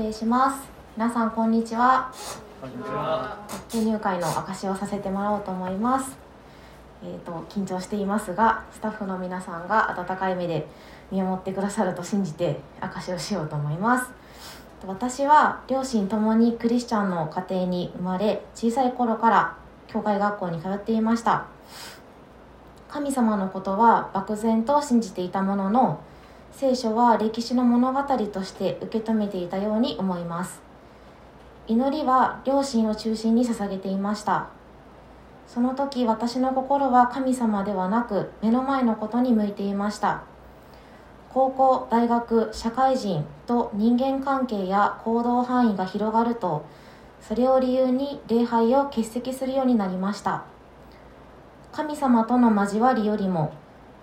礼します。皆さんこんにちは。こんにちは。入入会の証しをさせてもらおうと思います。えー、と緊張していますがスタッフの皆さんが温かい目で見守ってくださると信じて証しをしようと思います。私は両親ともにクリスチャンの家庭に生まれ小さい頃から教会学校に通っていました。神様のことは漠然と信じていたものの聖書は歴史の物語として受け止めていたように思います。祈りは両親を中心に捧げていました。その時私の心は神様ではなく目の前のことに向いていました。高校大学社会人と人間関係や行動範囲が広がるとそれを理由に礼拝を欠席するようになりました。神様との交わりよりも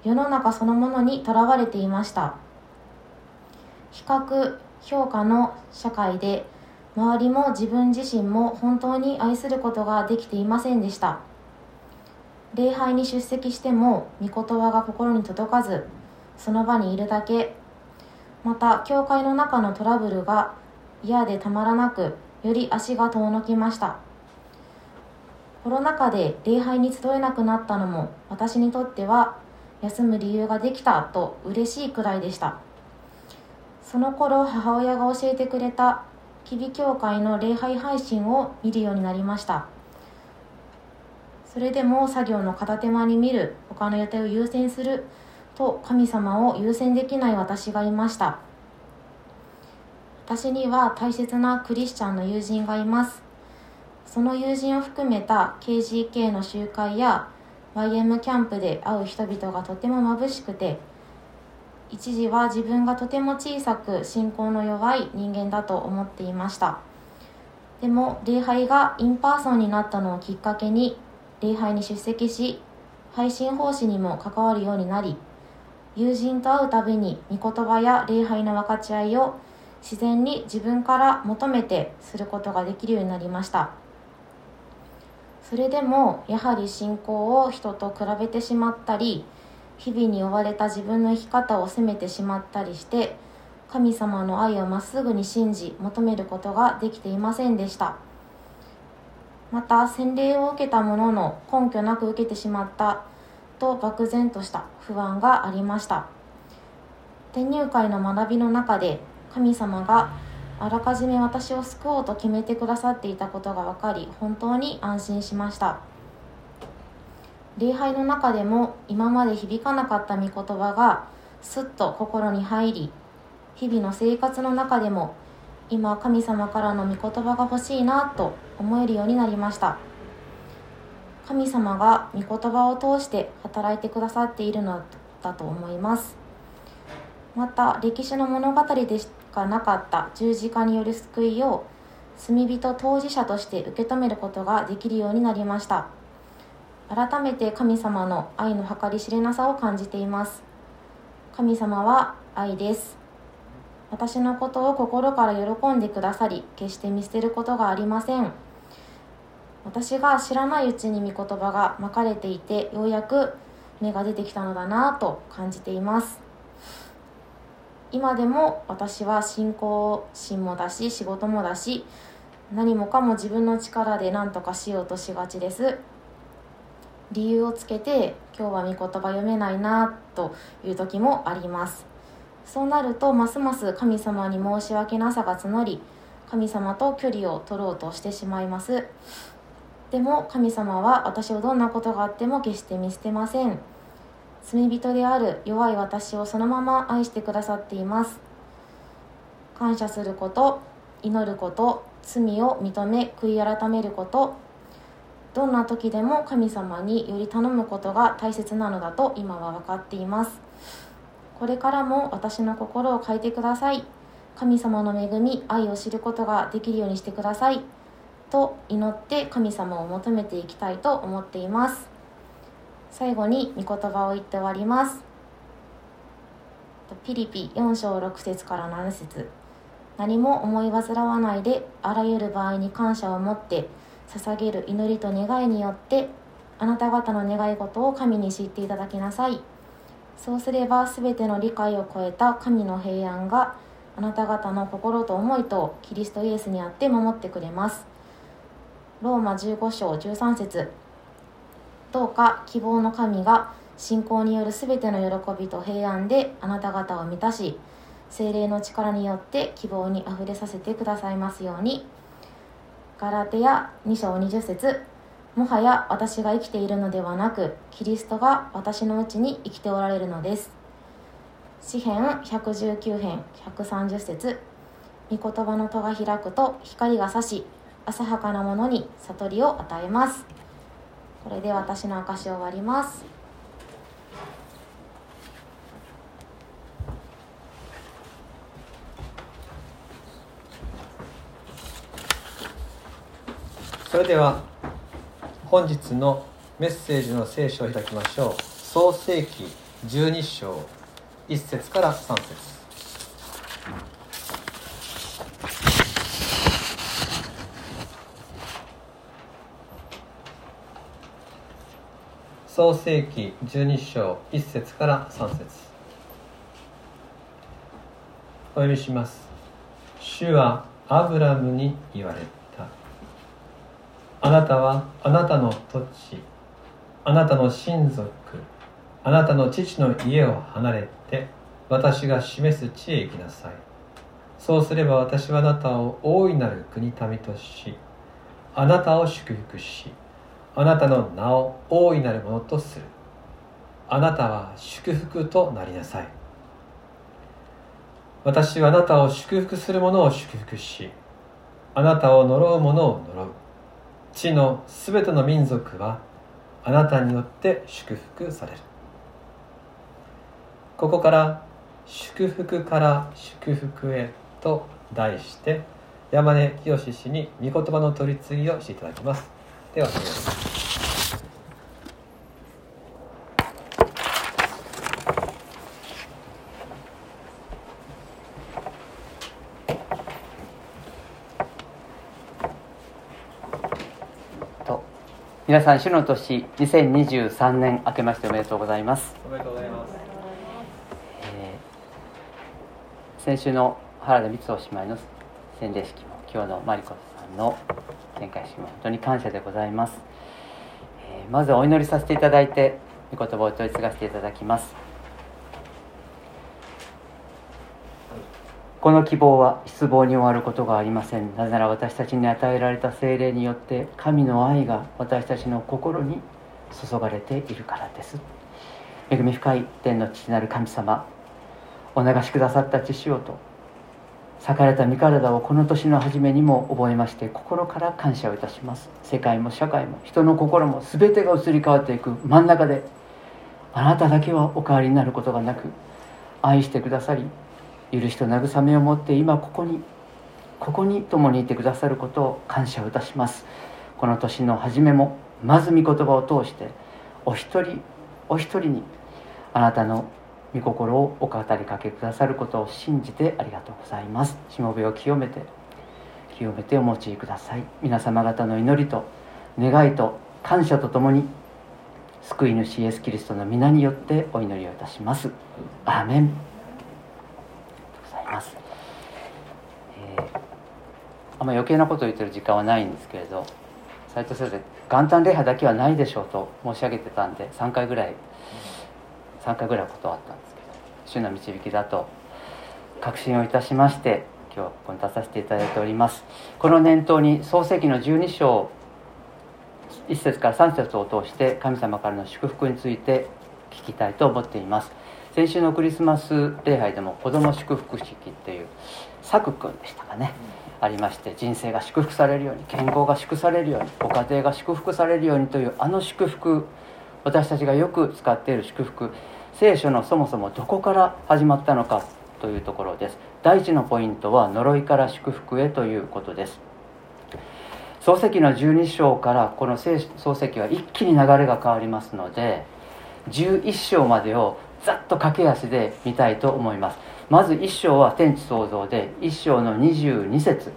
世の中そのものにとらわれていました。比較評価の社会で周りも自分自身も本当に愛することができていませんでした。礼拝に出席しても御言葉が心に届かずその場にいるだけ。また教会の中のトラブルが嫌でたまらなくより足が遠のきました。コロナ禍で礼拝に集えなくなったのも私にとっては休む理由ができたと嬉しいくらいでした。その頃母親が教えてくれた吉備教会の礼拝配信を見るようになりました。それでも作業の片手間に見る他の予定を優先すると神様を優先できない私がいました。私には大切なクリスチャンの友人がいます。その友人を含めた KGK の集会や YM キャンプで会う人々がとても眩しくて一時は自分がとても小さく信仰の弱い人間だと思っていました。でも礼拝が in person になったのをきっかけに礼拝に出席し配信奉仕にも関わるようになり友人と会うたびに御言葉や礼拝の分かち合いを自然に自分から求めてすることができるようになりました。それでもやはり信仰を人と比べてしまったり日々に追われた自分の生き方を責めてしまったりして神様の愛をまっすぐに信じ求めることができていませんでした。また洗礼を受けたものの根拠なく受けてしまったと漠然とした不安がありました。転入会の学びの中で神様があらかじめ私を救おうと決めてくださっていたことが分かり本当に安心しました。礼拝の中でも今まで響かなかった御言葉がすっと心に入り日々の生活の中でも今神様からの御言葉が欲しいなと思えるようになりました。神様が御言葉を通して働いてくださっているのだと思います。また歴史の物語でしかなかった十字架による救いを罪人当事者として受け止めることができるようになりました。改めて神様の愛の計り知れなさを感じています。神様は愛です。私のことを心から喜んでくださり決して見捨てることがありません。私が知らないうちに御言葉がまかれていてようやく芽が出てきたのだなぁと感じています。今でも私は信仰心もだし仕事もだし何もかも自分の力で何とかしようとしがちです。理由をつけて今日は御言葉読めないなという時もあります。そうなるとますます神様に申し訳なさが募り神様と距離を取ろうとしてしまいます。でも神様は私をどんなことがあっても決して見捨てません。罪人である弱い私をそのまま愛してくださっています。感謝すること祈ること罪を認め悔い改めることどんな時でも神様により頼むことが大切なのだと今は分かっています。これからも私の心を変えてください。神様の恵み愛を知ることができるようにしてください。と祈って神様を求めていきたいと思っています。最後に御言葉を言って終わります。ピリピ4章6節から7節。何も思い煩わないであらゆる場合に感謝を持って捧げる祈りと願いによってあなた方の願い事を神に知っていただきなさい。そうすれば全ての理解を超えた神の平安があなた方の心と思いとキリストイエスにあって守ってくれます。ローマ15章13節。どうか希望の神が信仰によるすべての喜びと平安であなた方を満たし精霊の力によって希望にあふれさせてくださいますように。ガラテヤ2章20節。もはや私が生きているのではなくキリストが私のうちに生きておられるのです。詩編119編130節。御言葉の戸が開くと光が差し浅はかなものに悟りを与えます。これで私の証を終わります。それでは本日のメッセージの聖書を開きましょう。創世記12章1節から3節。創世記12章1節から3節。お読みします。主はアブラムに言われた。あなたはあなたの土地あなたの親族あなたの父の家を離れて私が示す地へ行きなさい。そうすれば私はあなたを大いなる国民としあなたを祝福しあなたの名を大いなるものとする。あなたは祝福となりなさい。私はあなたを祝福する者を祝福しあなたを呪う者を呪う。地のすべての民族はあなたによって祝福される。ここから祝福から祝福へと題して山根清氏に御言葉の取り次ぎをしていただきます。ではお願いします皆さん主の年2023年明けましておめでとうございます。おめでとうございます、えー、先週の原田光雄姉妹の洗礼式も今日のマリコさんの展開式も本当に感謝でございます、えー、まずはお祈りさせていただいて御言葉を取り継がせていただきますこの希望は失望に終わることがありません。なぜなら私たちに与えられた精霊によって神の愛が私たちの心に注がれているからです。恵み深い天の父なる神様お流しくださった血潮と裂かれた身体をこの年の初めにも覚えまして心から感謝をいたします。世界も社会も人の心も全てが移り変わっていく真ん中であなただけはお変わりになることがなく愛してくださり許しと慰めを持って今ここにここに共にいてくださることを感謝をいたします。この年の初めもまず御言葉を通してお一人お一人にあなたの御心をお語りかけくださることを信じてありがとうございます。しもべを清めて清めてお持ちください。皆様方の祈りと願いと感謝とともに救い主イエス・キリストの皆によってお祈りをいたします。アーメン。ます、えー、あんま余計なことを言ってる時間はないんですけれど斉藤先生元旦礼拝だけはないでしょうと申し上げてたんで3回ぐらい3回ぐらい断ったんですけど主の導きだと確信をいたしまして今日はここに立たせていただいております。この念頭に創世記の12章1節から3節を通して神様からの祝福について聞きたいと思っています。先週のクリスマス礼拝でも子ども祝福式っていうサク君でしたかね、うん、ありまして人生が祝福されるように健康が祝されるようにご家庭が祝福されるようにというあの祝福私たちがよく使っている祝福。聖書のそもそもどこから始まったのかというところです。第一のポイントは呪いから祝福へということです。漱石の12章からこの漱石は一気に流れが変わりますので11章までをざっと駆け足で見たいと思います。まず1章は天地創造で1章の22節。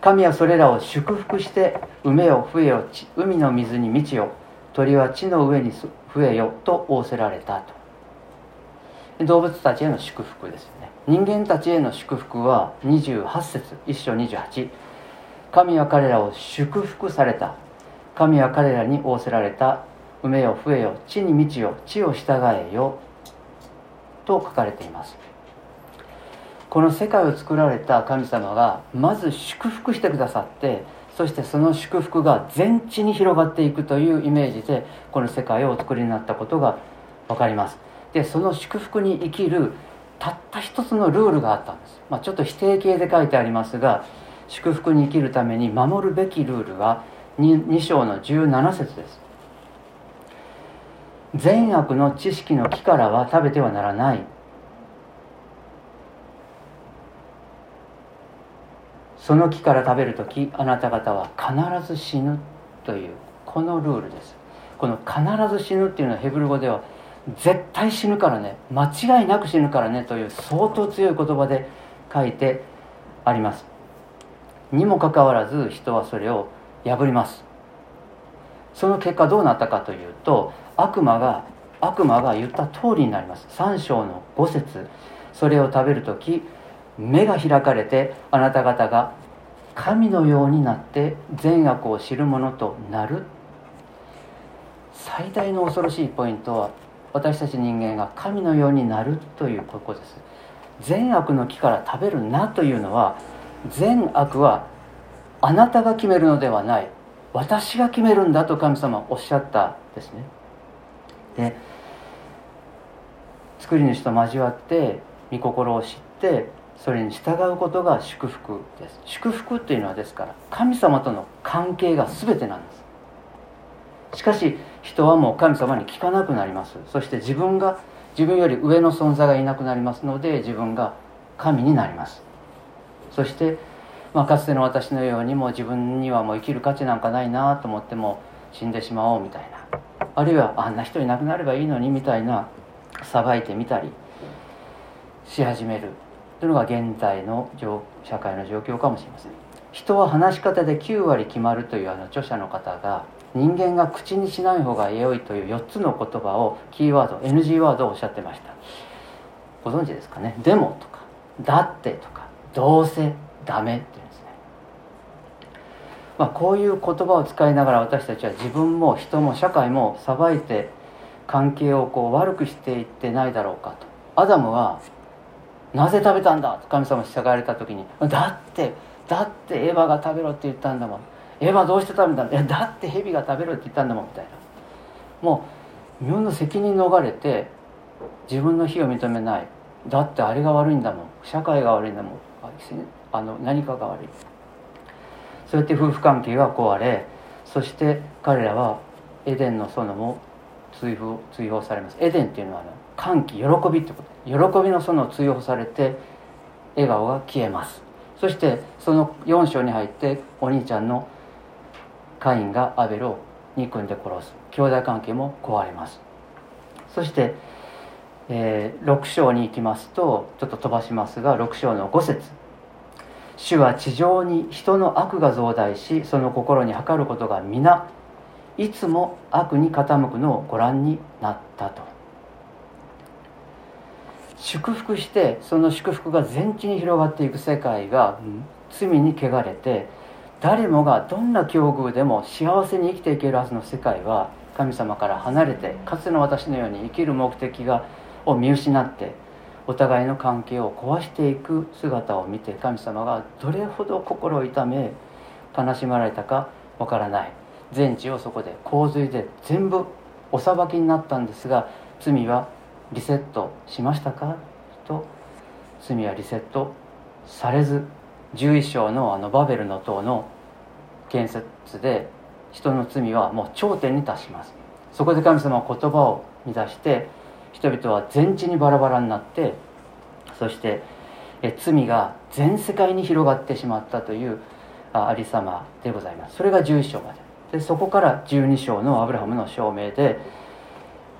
神はそれらを祝福して埋よ増えよ海の水に満ちよ鳥は地の上に増えよと仰せられたと。動物たちへの祝福ですよね。人間たちへの祝福は28節1章28神は彼らを祝福された。神は彼らに仰せられた埋めよ増えよ地に満ちよ地を従えよと書かれています。この世界を作られた神様がまず祝福してくださってそしてその祝福が全地に広がっていくというイメージでこの世界をお作りになったことが分かります。でその祝福に生きるたった一つのルールがあったんです、まあ、ちょっと否定形で書いてありますが祝福に生きるために守るべきルールが 2, 2章の17節です。善悪の知識の木からは食べてはならない。その木から食べる時あなた方は必ず死ぬというこのルールです。この必ず死ぬっていうのはヘブル語では絶対死ぬからね間違いなく死ぬからねという相当強い言葉で書いてあります。にもかかわらず人はそれを破ります。その結果どうなったかというと悪魔が悪魔が言った通りになります。3章の5節。それを食べる時目が開かれてあなた方が神のようになって善悪を知る者となる。最大の恐ろしいポイントは私たち人間が神のようになるということです。善悪の木から食べるなというのは善悪はあなたが決めるのではない。私が決めるんだと神様はおっしゃったですね。で作り主と交わって御心を知ってそれに従うことが祝福です。祝福っていうのはですから神様との関係が全てなんです。しかし人はもう神様に聞かなくなります。そして自分が自分より上の存在がいなくなりますので自分が神になります。そして、まあ、かつての私のようにも自分にはもう生きる価値なんかないなと思っても死んでしまおうみたいな。あるいはあんな人いなくなればいいのにみたいなさばいてみたりし始める。というのが現在の社会の状況かもしれません。人は話し方で9割決まるというあの著者の方が人間が口にしない方が良いという4つの言葉をキーワード NG ワードをおっしゃってました。ご存知ですかね「でも」とか「だって」とか「どうせ」「ダメ」っていうんですねまあこういう言葉を使いながら私たちは自分も人も社会も裁いて関係をこう悪くしていってないだろうかと。アダムはなぜ食べたんだと神様に従われた時にだってだってエヴァが食べろって言ったんだもん。エヴァどうして食べたんだ？いやだって蛇が食べろって言ったんだもんみたいな。もう自分の責任逃れて自分の非を認めない。だってあれが悪いんだもん。社会が悪いんだもん。あの何かが悪い。そうやって夫婦関係が壊れそして彼らはエデンの園も追放追放されます。エデンっていうのはあの歓喜喜びってこと。喜びの園を追放されて笑顔が消えます。そしてその4章に入ってお兄ちゃんのカインがアベルを憎んで殺す。兄弟関係も壊れます。そして、えー、6章に行きますとちょっと飛ばしますが6章の5節。主は地上に人の悪が増大しその心に計ることが皆いつも悪に傾くのをご覧になったと。祝福してその祝福が全地に広がっていく世界が罪に汚れて誰もがどんな境遇でも幸せに生きていけるはずの世界は神様から離れてかつての私のように生きる目的がを見失ってお互いの関係を壊していく姿を見て神様がどれほど心を痛め悲しまれたかわからない。全地をそこで洪水で全部お裁きになったんですが罪はリセットしましたか？と罪はリセットされず11章のあのバベルの塔の建設で人の罪はもう頂点に達します。そこで神様は言葉を乱して人々は全地にバラバラになってそして罪が全世界に広がってしまったというありさまでございます。それが11章まで。でそこから12章のアブラハムの証明で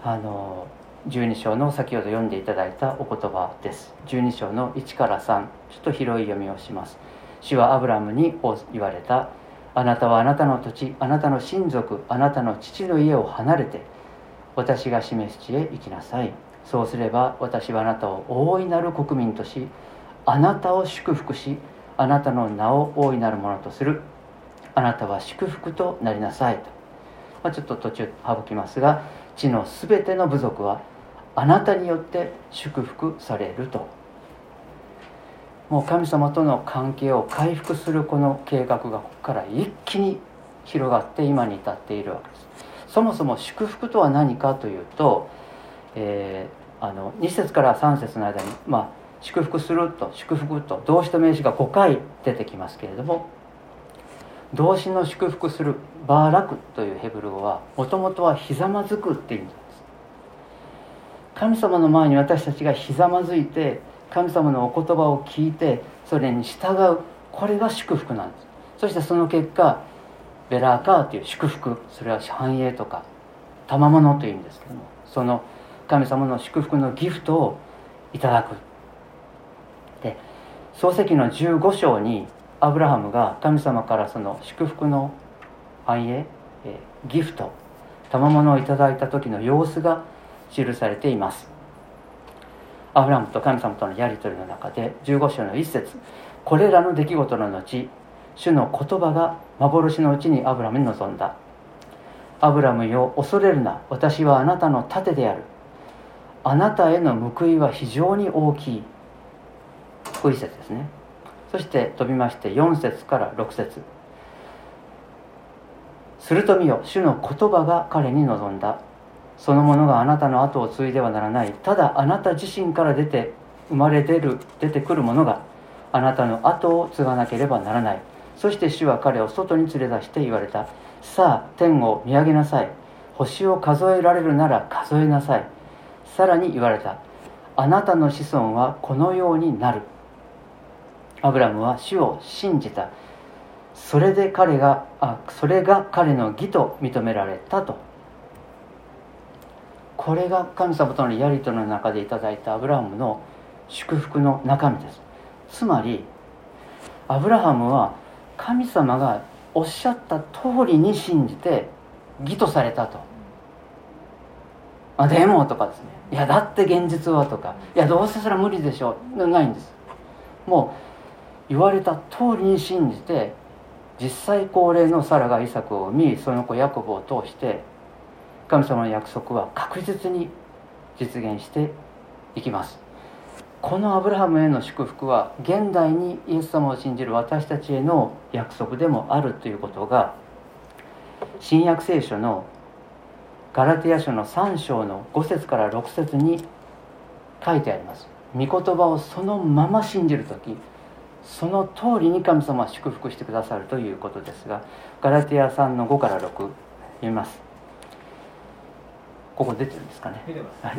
あの12章の先ほど読んでいただいたお言葉です。12章の1から3ちょっと広い読みをします。主はアブラムに言われた。あなたはあなたの土地あなたの親族あなたの父の家を離れて私が示す地へ行きなさい。そうすれば私はあなたを大いなる国民としあなたを祝福しあなたの名を大いなるものとする。あなたは祝福となりなさい。と、まあ、ちょっと途中省きますが地のすべての部族はあなたによって祝福される。と。もう神様との関係を回復するこの計画がここから一気に広がって今に至っているわけです。そもそも祝福とは何かというと、えー、あの2節から3節の間に、まあ、祝福すると祝福と動詞と名詞が5回出てきますけれども動詞の祝福するバーラクというヘブル語はもともとはひざまずくっていう意味なんです。神様の前に私たちがひざまずいて神様のお言葉を聞いてそれに従うこれが祝福なんです。そしてその結果ベラーカーという祝福それは繁栄とか賜物という意味ですけどもその神様の祝福のギフトをいただく。で漱石の15章にアブラハムが神様からその祝福の繁栄えギフト賜物をいただいた時の様子が記されています。アブラハムと神様とのやり取りの中で15章の一節これらの出来事の後主の言葉が幻のうちにアブラムに臨んだ。アブラムよ恐れるな。私はあなたの盾である。あなたへの報いは非常に大きい。こういう節ですね。そして飛びまして4節から6節。すると見よ主の言葉が彼に望んだ。そのものがあなたの後を継いではならない。ただあなた自身から出て生まれ出る出てくるものがあなたの後を継がなければならない。そして主は彼を外に連れ出して言われた。さあ天を見上げなさい。星を数えられるなら数えなさい。さらに言われた。あなたの子孫はこのようになる。アブラムは主を信じた。それで彼があそれが彼の義と認められたと。これが神様とのやり取りの中でいただいたアブラハムの祝福の中身です。つまりアブラハムは神様がおっしゃった通りに信じて義とされたと。あでもとかですね。いやだって現実はとか。いやどうせそれは無理でしょう。ないんです。もう言われた通りに信じて実際高齢のサラがイサクを産みその子ヤコブを通して神様の約束は確実に実現していきます。このアブラハムへの祝福は現代にイエス様を信じる私たちへの約束でもあるということが新約聖書のガラテヤ書の3章の5節から6節に書いてあります。御言葉をそのまま信じる時その通りに神様は祝福してくださるということですがガラテヤ3の5から6読みます。ここ出てるんですかね、はい、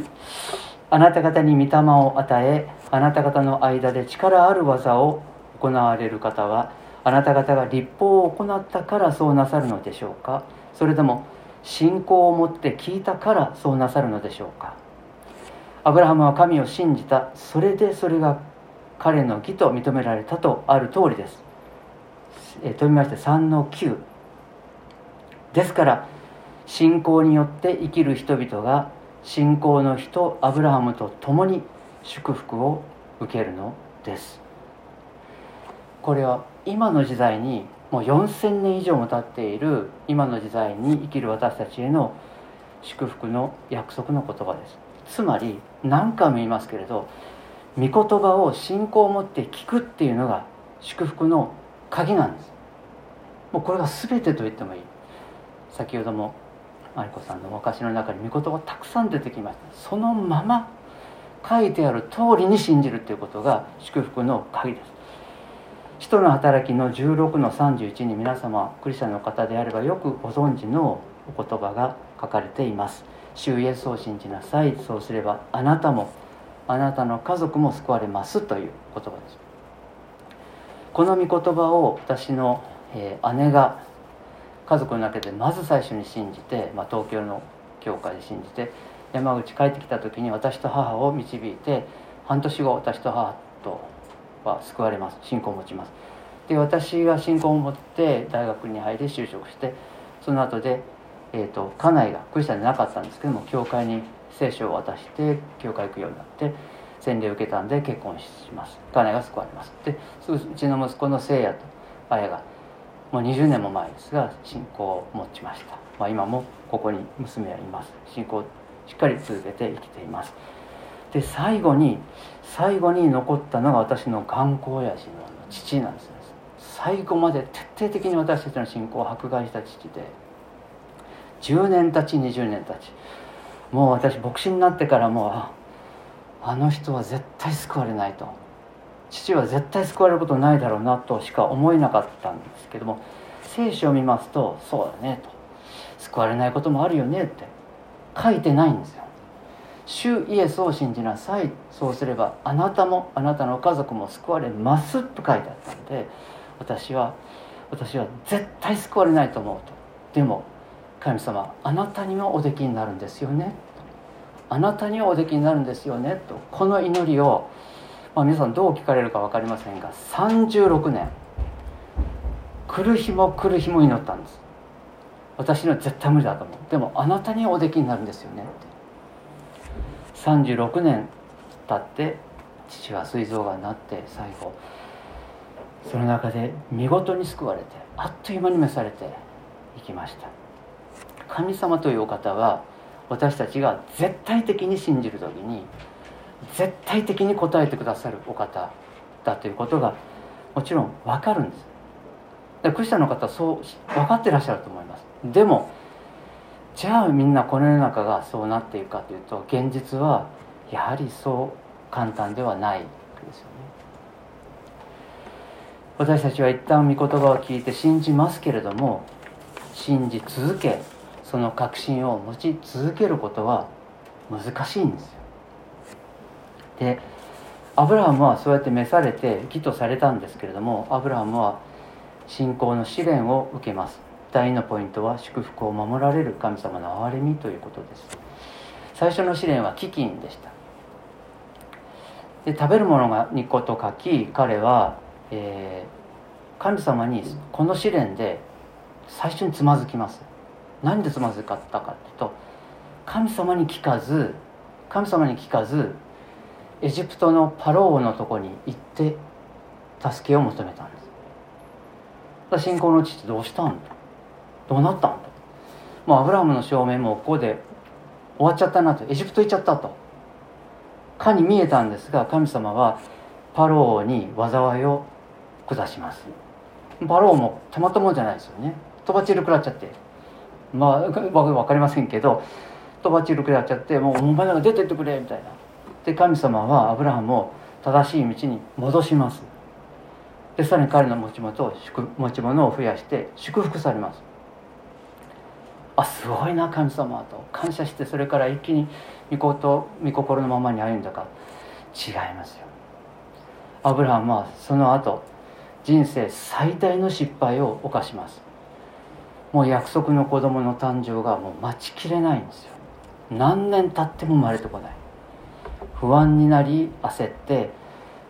あなた方に御霊を与えあなた方の間で力ある技を行われる方はあなた方が立法を行ったからそうなさるのでしょうか？それとも信仰を持って聞いたからそうなさるのでしょうか？アブラハムは神を信じた。それでそれが彼の義と認められたとある通りです。え飛びまして3の9ですから信仰によって生きる人々が信仰の人アブラハムと共に祝福を受けるのです。これは今の時代にもう4000年以上も経っている今の時代に生きる私たちへの祝福の約束の言葉です。つまり何回も言いますけれど御言葉を信仰を持って聞くっていうのが祝福の鍵なんです。もうこれが全てと言ってもいい。先ほどもマリコさんのお菓子の中に御言葉たくさん出てきました。そのまま書いてある通りに信じるということが祝福の鍵です。使徒の働きの16の31に皆様クリスチャンの方であればよくご存知のお言葉が書かれています。主イエスを信じなさい。そうすればあなたもあなたの家族も救われますという言葉です。この御言葉を私の、姉が家族の中でまず最初に信じて、まあ、東京の教会で信じて山口帰ってきた時に私と母を導いて半年後私と母とは救われます。信仰を持ちます。で私が信仰を持って大学に入り就職してその後で、えーと、家内がクリスチャンでなかったんですけども教会に聖書を渡して教会行くようになって洗礼を受けたんで結婚します。金が救われます。ですぐうちの息子の聖夜と綾がもう20年も前ですが信仰を持ちました、まあ、今もここに娘はいます。信仰をしっかり続けて生きています。で最後に最後に残ったのが私の頑固親父の父なんです最後まで徹底的に私たちの信仰を迫害した父で10年経ち20年経ち。もう私牧師になってからもうあの人は絶対救われないと。父は絶対救われることないだろうなとしか思えなかったんですけども聖書を見ますとそうだねと。救われないこともあるよねって。書いてないんですよ。主イエスを信じなさい。そうすればあなたもあなたの家族も救われますと書いてあったので私は私は絶対救われないと思うと。でも神様あなたにもおできになるんですよね。あなたにはおできになるんですよねとこの祈りを、まあ、皆さんどう聞かれるか分かりませんが36年。来る日も来る日も祈ったんです。私には絶対無理だと思う。でもあなたにおできになるんですよねって。36年経って父は膵臓がんになって最後その中で見事に救われてあっという間に召されていきました。神様というお方は私たちが絶対的に信じる時に絶対的に答えてくださるお方だということがもちろん分かるんです。でクリスチャンの方はそう分かってらっしゃると思います。でもじゃあみんなこの世の中がそうなっていくかというと現実はやはりそう簡単ではないですよね。私たちは一旦御言葉を聞いて信じますけれども信じ続けその確信を持ち続けることは難しいんですよ。でアブラハムはそうやって召されて義とされたんですけれどもアブラハムは信仰の試練を受けます。第2のポイントは祝福を守られる神様の憐れみということです。最初の試練は飢饉でした。で食べるものが2個と書き彼は、えー、神様にこの試練で最初につまずきます。何でつまずかったかっていうと神様に聞かず神様に聞かずエジプトのパローのとこに行って助けを求めたんです。信仰の父どうしたんどうなったんともうアブラハムの証明もここで終わっちゃったなと。エジプト行っちゃったと。かに見えたんですが神様はパローに災いを下します。パローもたまったもんじゃないですよね。とばちる食らっちゃって。まあ分かりませんけどとばちりくらっちゃってもうお前らが出てってくれみたいな。で神様はアブラハムを正しい道に戻します。でさらに彼の持ち物を持ち物を増やして祝福されます。あすごいな神様と。感謝してそれから一気に御事御心のままに歩んだか。違いますよ。アブラハムはその後人生最大の失敗を犯します。もう約束の子供の誕生がもう待ちきれないんですよ。何年経っても生まれてこない。不安になり焦って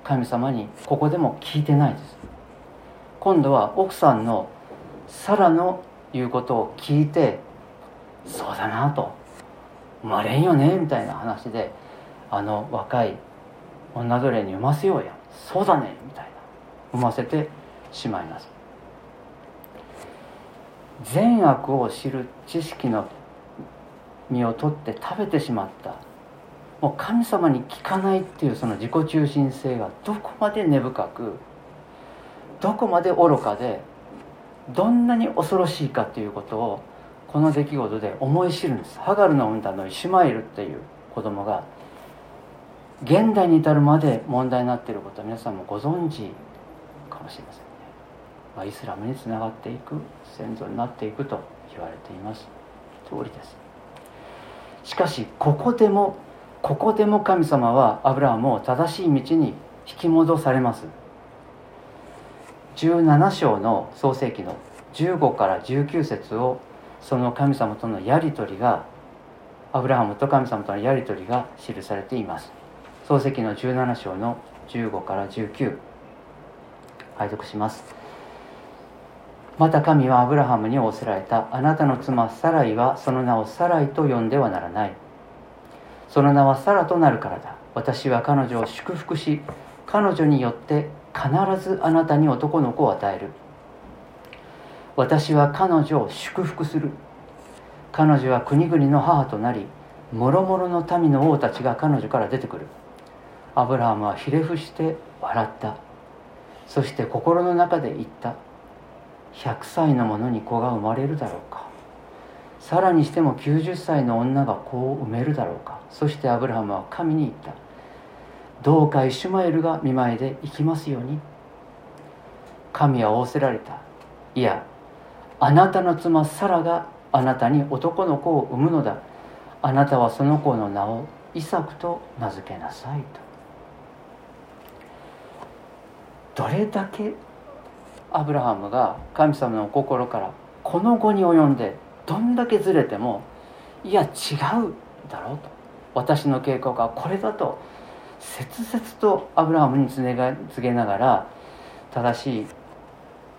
神様にここでも聞いてないです。今度は奥さんのサラの言うことを聞いてそうだなと。生まれんよねみたいな話であの若い女奴隷に産ませようや。そうだねみたいな。産ませてしまいます。善悪を知る知識の実を取って食べてしまった。もう神様に聞かないっていうその自己中心性がどこまで根深くどこまで愚かでどんなに恐ろしいかということをこの出来事で思い知るんです。ハガルの産んだのイシュマエルっていう子供が現代に至るまで問題になっていることは皆さんもご存知かもしれませんね。まあ、イスラムにつながっていく先祖になっていくと言われています。通りです。しかしここでもここでも神様はアブラハムを正しい道に引き戻されます。17章の創世記の15から19節をその神様とのやり取りがアブラハムと神様とのやり取りが記されています。創世記の17章の15から19拝読します。また神はアブラハムに仰せられた。あなたの妻サライはその名をサライと呼んではならない。その名はサラとなるからだ。私は彼女を祝福し彼女によって必ずあなたに男の子を与える。私は彼女を祝福する。彼女は国々の母となりもろもろの民の王たちが彼女から出てくる。アブラハムはひれ伏して笑った。そして心の中で言った。100歳の者に子が生まれるだろうか。さらにしても90歳の女が子を産めるだろうか。そしてアブラハムは神に言った。どうかイシュマエルが見舞いで行きますように。神は仰せられた。いやあなたの妻サラがあなたに男の子を産むのだ。あなたはその子の名をイサクと名付けなさいと。どれだけアブラハムが神様の心からこの後に及んでどんだけずれてもいや違うだろうと。私の計画はこれだと。切々とアブラハムに告げながら正しい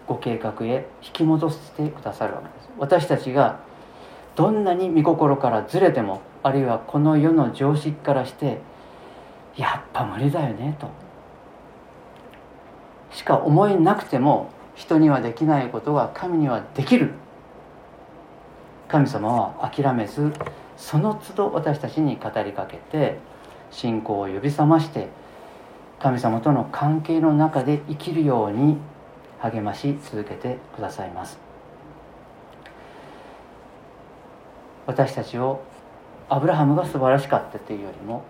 ご計画へ引き戻してくださるわけです。私たちがどんなに御心からずれてもあるいはこの世の常識からしてやっぱ無理だよねと。しか思いなくても人にはできないことが神にはできる。神様は諦めずその都度私たちに語りかけて信仰を呼び覚まして神様との関係の中で生きるように励まし続けてくださいます。私たちをアブラハムが素晴らしかったというよりも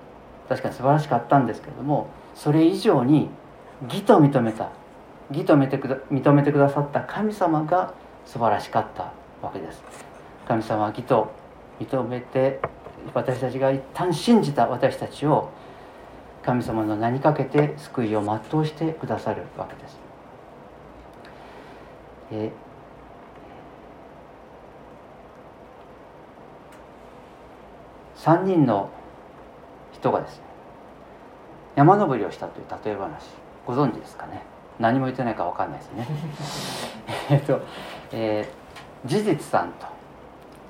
確かに素晴らしかったんですけれどもそれ以上に義と認めた義と認めてくだ認めてくださった神様が素晴らしかったわけです。神様は義と認めて私たちが一旦信じた私たちを神様の名にかけて救いを全うしてくださるわけです。え3人の人がですね山登りをしたという例え話ご存知ですかね？何も言ってないか分かんないですね えっと、えー、事実さんと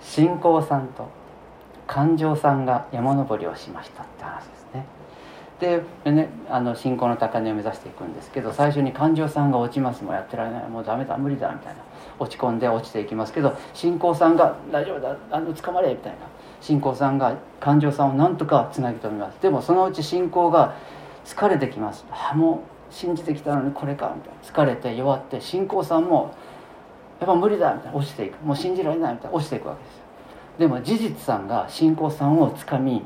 信仰さんと感情さんが山登りをしましたって話ですね。でねあの信仰の高値を目指していくんですけど最初に感情さんが落ちます。もうやってられない。もうダメだ無理だみたいな。落ち込んで落ちていきますけど信仰さんが「大丈夫だあの捕まれ」みたいな。信仰さんが感情さんをなんとかつなぎ止めます。でもそのうち信仰が疲れてきます。あもう信じてきたのにこれかみたいな。疲れて弱って信仰さんもやっぱ無理だみたいな。落ちていく。もう信じられないみたいな。落ちていくわけですでも事実さんが信仰さんをつかみ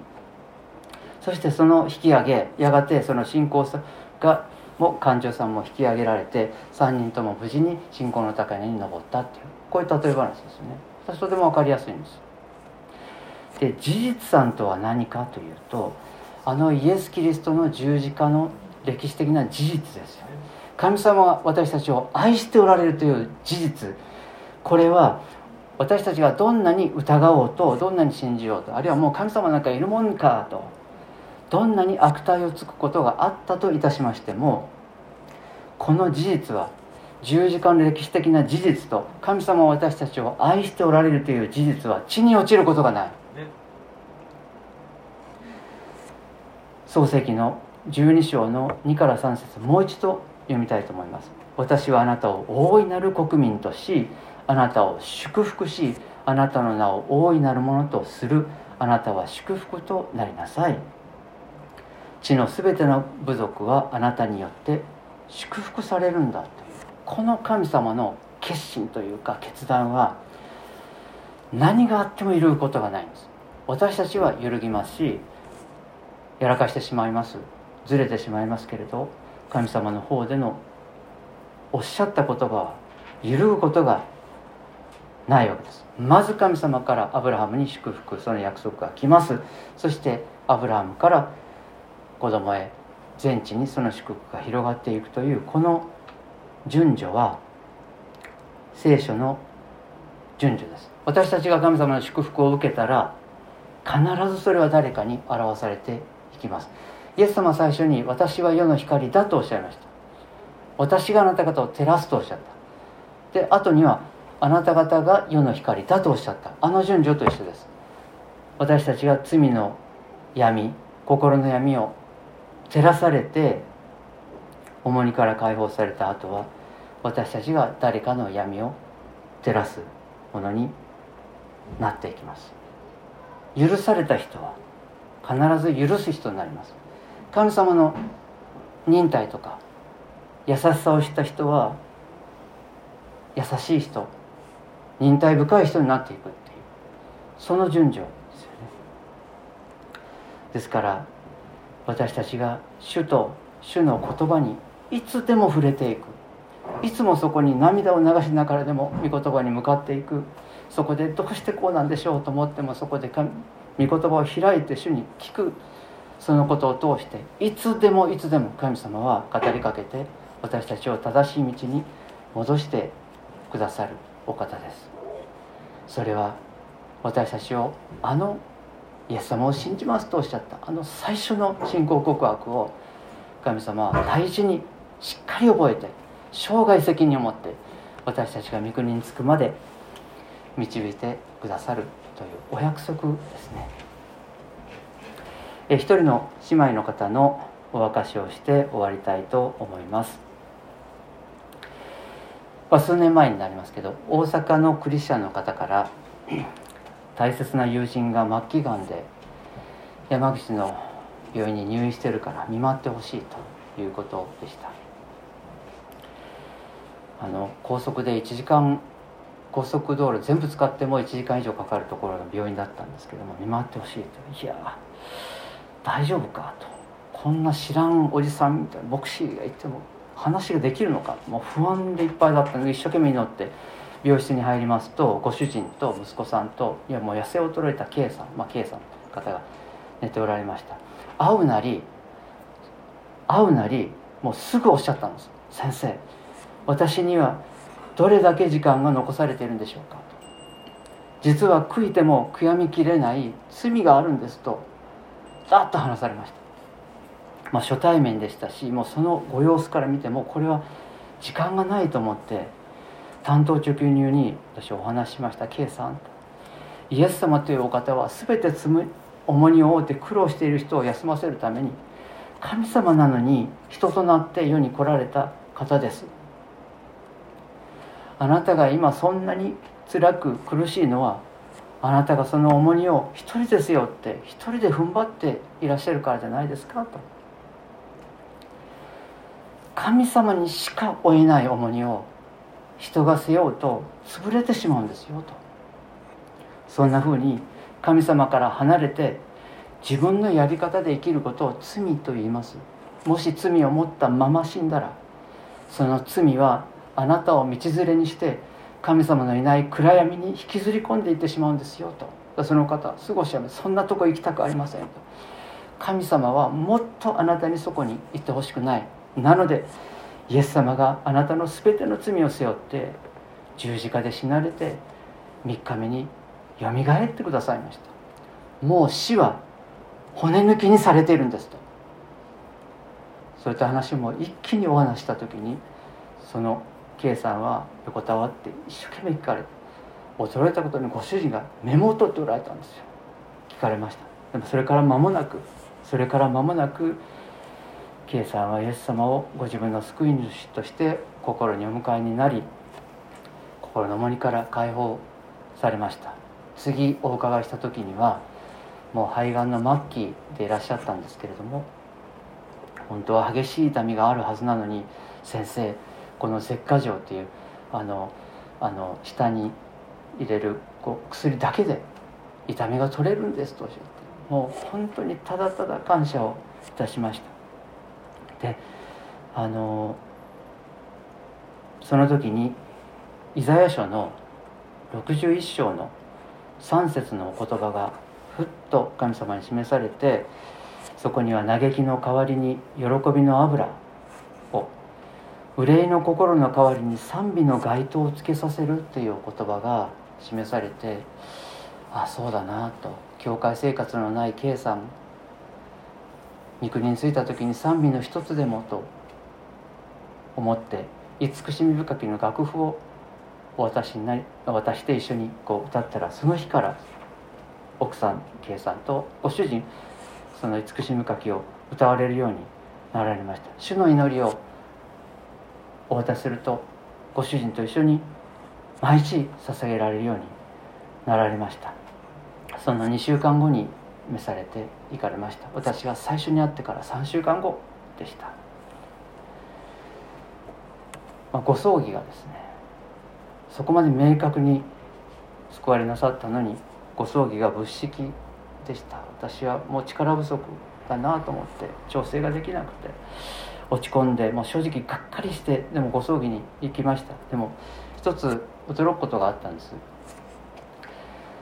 そしてその引き上げやがてその信仰さんがも感情さんも引き上げられて3人とも無事に信仰の高値に登ったっていう。こういう例え話ですよね。とても分かりやすいんですで事実さんとは何かというとあのイエス・キリストの十字架の歴史的な事実ですよ。神様は私たちを愛しておられるという事実。これは私たちがどんなに疑おうとどんなに信じようとあるいはもう神様なんかいるもんかとどんなに悪態をつくことがあったといたしましてもこの事実は十字架の歴史的な事実と神様は私たちを愛しておられるという事実は地に落ちることがない、創世記の12章の2から3節もう一度読みたいと思います。私はあなたを大いなる国民としあなたを祝福しあなたの名を大いなるものとするあなたは祝福となりなさい。地のすべての部族はあなたによって祝福されるんだという。この神様の決心というか決断は何があっても揺るぐことがないんです。私たちは揺るぎますしやらかしてしまいます。ずれてしまいますけれど神様の方でのおっしゃった言葉は揺るぐことがないわけです。まず神様からアブラハムに祝福その約束が来ます。そしてアブラハムから子供へ全地にその祝福が広がっていくというこの順序は聖書の順序です。私たちが神様の祝福を受けたら必ずそれは誰かに表されていきます。イエス様は最初に私は世の光だとおっしゃいました。私があなた方を照らすとおっしゃった。で後にはあなた方が世の光だとおっしゃった。あの順序と一緒です。私たちが罪の闇心の闇を照らされて重荷から解放された後は私たちが誰かの闇を照らすものになっていきます。許された人は必ず許す人になります。神様の忍耐とか優しさを知った人は優しい人忍耐深い人になっていくっていうその順序ですよね。ですから私たちが主と主の言葉にいつでも触れていく。いつもそこに涙を流しながらでも御言葉に向かっていく。そこでどうしてこうなんでしょうと思ってもそこで御言葉を開いて主に聞く。そのことを通していつでもいつでも神様は語りかけて私たちを正しい道に戻してくださるお方です。それは私たちをあのイエス様を信じますとおっしゃったあの最初の信仰告白を神様は大事にしっかり覚えて生涯責任を持って私たちが御国に着くまで導いてくださるというお約束ですね。一人の姉妹の方のお明かしをして終わりたいと思います。ま、数年前になりますけど大阪のクリスチャンの方から 大切な友人が末期がんで山口の病院に入院してるから見舞ってほしいということでした。あの高速で1時間高速道路全部使っても1時間以上かかるところの病院だったんですけども見舞ってほしいと。いや大丈夫か？と。こんな知らんおじさんみたいな牧師がいても話ができるのか？もう不安でいっぱいだったの。で一生懸命祈って病室に入りますとご主人と息子さんといやもう痩せ衰えた K さん、まあ、K さんという方が寝ておられました。会うなり会うなりもうすぐおっしゃったんです。先生私にはどれだけ時間が残されているんでしょうか？と。実は悔いても悔やみきれない罪があるんですとざっと話されました。まあ初対面でしたしもうそのご様子から見てもこれは時間がないと思って担当直入に私お話しました。K さん。イエス様というお方は全て重荷を負って苦労している人を休ませるために神様なのに人となって世に来られた方です。あなたが今そんなに辛く苦しいのはあなたがその重荷を一人ですよって一人で踏ん張っていらっしゃるからじゃないですかと。神様にしか負えない重荷を人が背負うと潰れてしまうんですよと。そんなふうに神様から離れて自分のやり方で生きることを罪と言います。もし罪を持ったまま死んだらその罪はあなたを道連れにして神様のいない暗闇に引きずり込んでいってしまうんですよと。その方すぐおっしゃいますそんなとこ行きたくありませんと。神様はもっとあなたにそこに行ってほしくない。なのでイエス様があなたの全ての罪を背負って十字架で死なれて3日目によみがえってくださいました。もう死は骨抜きにされているんですと。そういった話も一気にお話した時にその K さんは横たわって一生懸命聞かれて驚いたことにご主人がメモを取っておられたんですよ。聞かれました。でもそれから間もなくそれから間もなく K さんはイエス様をご自分の救い主として心にお迎えになり心の重荷から解放されました。次お伺いした時にはもう肺がんの末期でいらっしゃったんですけれども本当は激しい痛みがあるはずなのに先生この舌下状っていうあのあの下に入れるこう薬だけで痛みが取れるんですとおっしゃって。もう本当にただただ感謝をいたしました。であのその時にイザヤ書の61章の3節のお言葉がふっと神様に示されてそこには嘆きの代わりに喜びの油憂いの心の代わりに賛美の街灯をつけさせるというお言葉が示されてあそうだなと。教会生活のない K さん。御国に着いた時に賛美の一つでもと思って慈しみ深きの楽譜を私になり渡して一緒にこう歌ったらその日から奥さん K さんとご主人その慈しみ書きを歌われるようになられました。主の祈りをお渡しするとご主人と一緒に毎日捧げられるようになられました。その2週間後に召されて行かれました。私が最初に会ってから3週間後でした、まあ、ご葬儀がですねそこまで明確に救われなさったのにご葬儀が物式でした。私はもう力不足だなと思って調整ができなくて落ち込んでもう正直がっかりしてでもご葬儀に行きました。でも一つ驚くことがあったんです。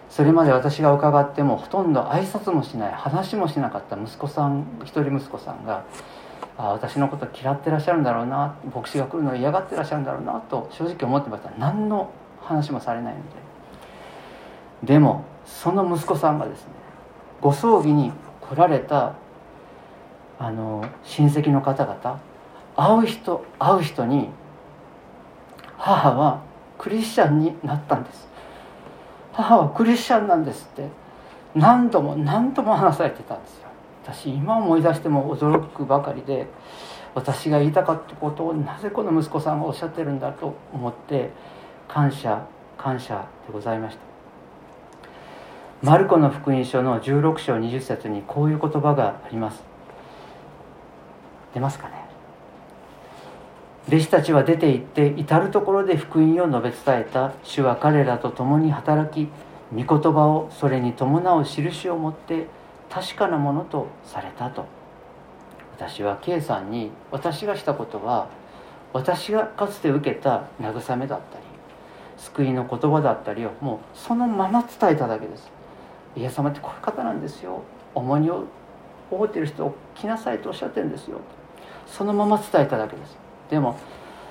それまで私が伺ってもほとんど挨拶もしない話もしなかった息子さん一人息子さんがあ私のこと嫌ってらっしゃるんだろうな牧師が来るの嫌がってらっしゃるんだろうなと正直思ってました。何の話もされないので。でもその息子さんがですねご葬儀に来られたあの親戚の方々会う人会う人に母はクリスチャンになったんです。母はクリスチャンなんですって。何度も何度も話されてたんですよ。私今思い出しても驚くばかりで私が言いたかったことをなぜこの息子さんがおっしゃってるんだと思って感謝感謝でございました。マルコの福音書の16章20節にこういう言葉があります。出ますかね。弟子たちは出て行って至る所で福音を述べ伝えた主は彼らと共に働き御言葉をそれに伴う印を持って確かなものとされたと。私は K さんに私がしたことは私がかつて受けた慰めだったり救いの言葉だったりをもうそのまま伝えただけです。イエス様ってこういう方なんですよ。重荷を負ってる人を来なさいとおっしゃってるんですよ。そのまま伝えただけです。でも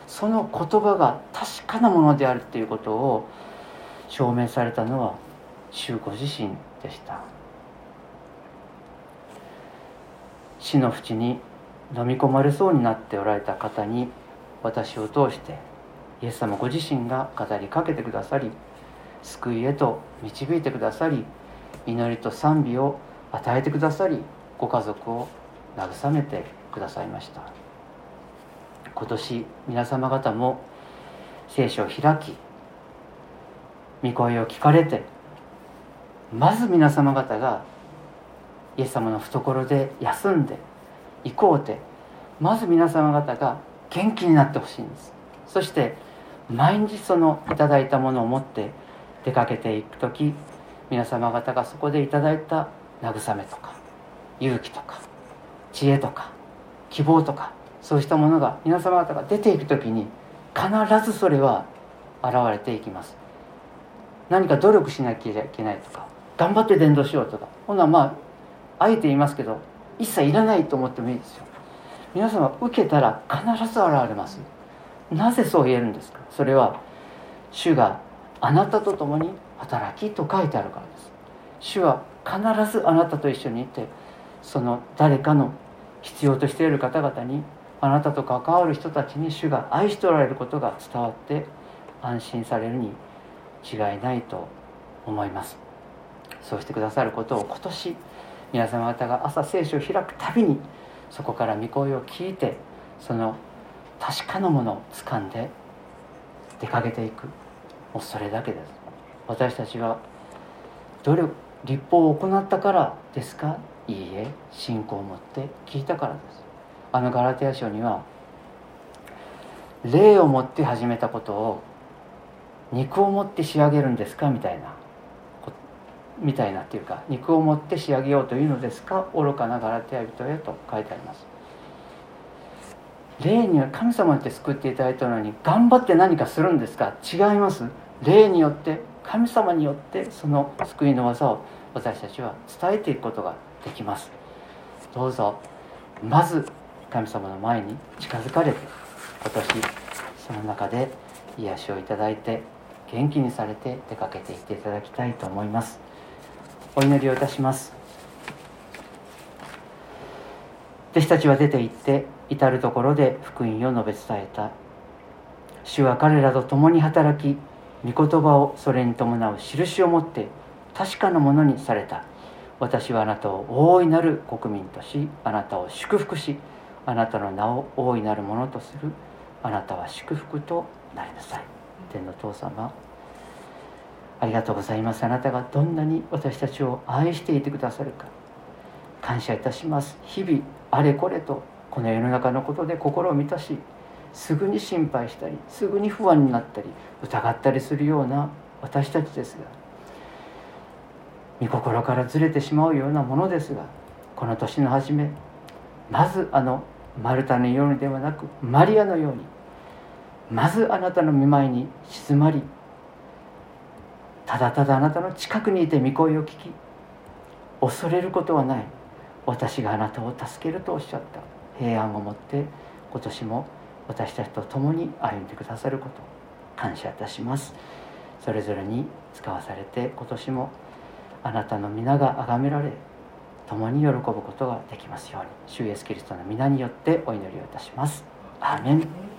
その言葉が確かなものであるということを証明されたのは主ご自身でした。死の淵に飲み込まれそうになっておられた方に私を通してイエス様ご自身が語りかけてくださり救いへと導いてくださり祈りと賛美を与えてくださりご家族を慰めてくださいました。今年皆様方も聖書を開き御声を聞かれてまず皆様方がイエス様の懐で休んで行こうてまず皆様方が元気になってほしいんです。そして毎日そのいただいたものを持って出かけていく時皆様方がそこでいただいた慰めとか勇気とか知恵とか希望とかそうしたものが皆様方が出ていく時に必ずそれは現れていきます。何か努力しなきゃいけないとか頑張って伝道しようとかほんなまああえて言いますけど一切いらないと思ってもいいですよ。皆様受けたら必ず現れます。なぜそう言えるんですか？それは主があなたと共に働きと書いてあるからです。主は必ずあなたと一緒にいてその誰かの必要としている方々にあなたと関わる人たちに主が愛しておられることが伝わって安心されるに違いないと思います。そうしてくださることを今年皆様方が朝聖書を開くたびにそこから御声を聞いてその確かなものを掴んで出かけていくもうそれだけです。私たちは努力立法を行ったからですか？いいえ信仰を持って聞いたからです。あのガラテヤ書には霊を持って始めたことを肉を持って仕上げるんですかみたいなみたいなっていうか肉を持って仕上げようというのですか愚かなガラテヤ人へと書いてあります。霊には神様って救っていただいたのに頑張って何かするんですか？違います。霊によって神様によってその救いの技を私たちは伝えていくことができます。どうぞ。まず神様の前に近づかれて今年その中で癒しをいただいて元気にされて出かけていっていただきたいと思います。お祈りをいたします。弟子たちは出て行って至る所で福音を述べ伝えた。主は彼らと共に働き御言葉をそれに伴う印を持って確かなものにされた。私はあなたを大いなる国民としあなたを祝福しあなたの名を大いなるものとする。あなたは祝福となりなさい。天の父様ありがとうございます。あなたがどんなに私たちを愛していてくださるか。感謝いたします。日々あれこれとこの世の中のことで心を満たしすぐに心配したりすぐに不安になったり疑ったりするような私たちですが御心からずれてしまうようなものですがこの年の初めまずあのマルタのようにではなくマリアのようにまずあなたの見舞いに静まりただただあなたの近くにいて御声を聞き恐れることはない私があなたを助けるとおっしゃった平安を持って今年も私たちと共に歩んでくださること感謝いたします。それぞれに使わされて今年もあなたの皆が崇められ共に喜ぶことができますように。主イエスキリストの皆によってお祈りをいたします。アーメン。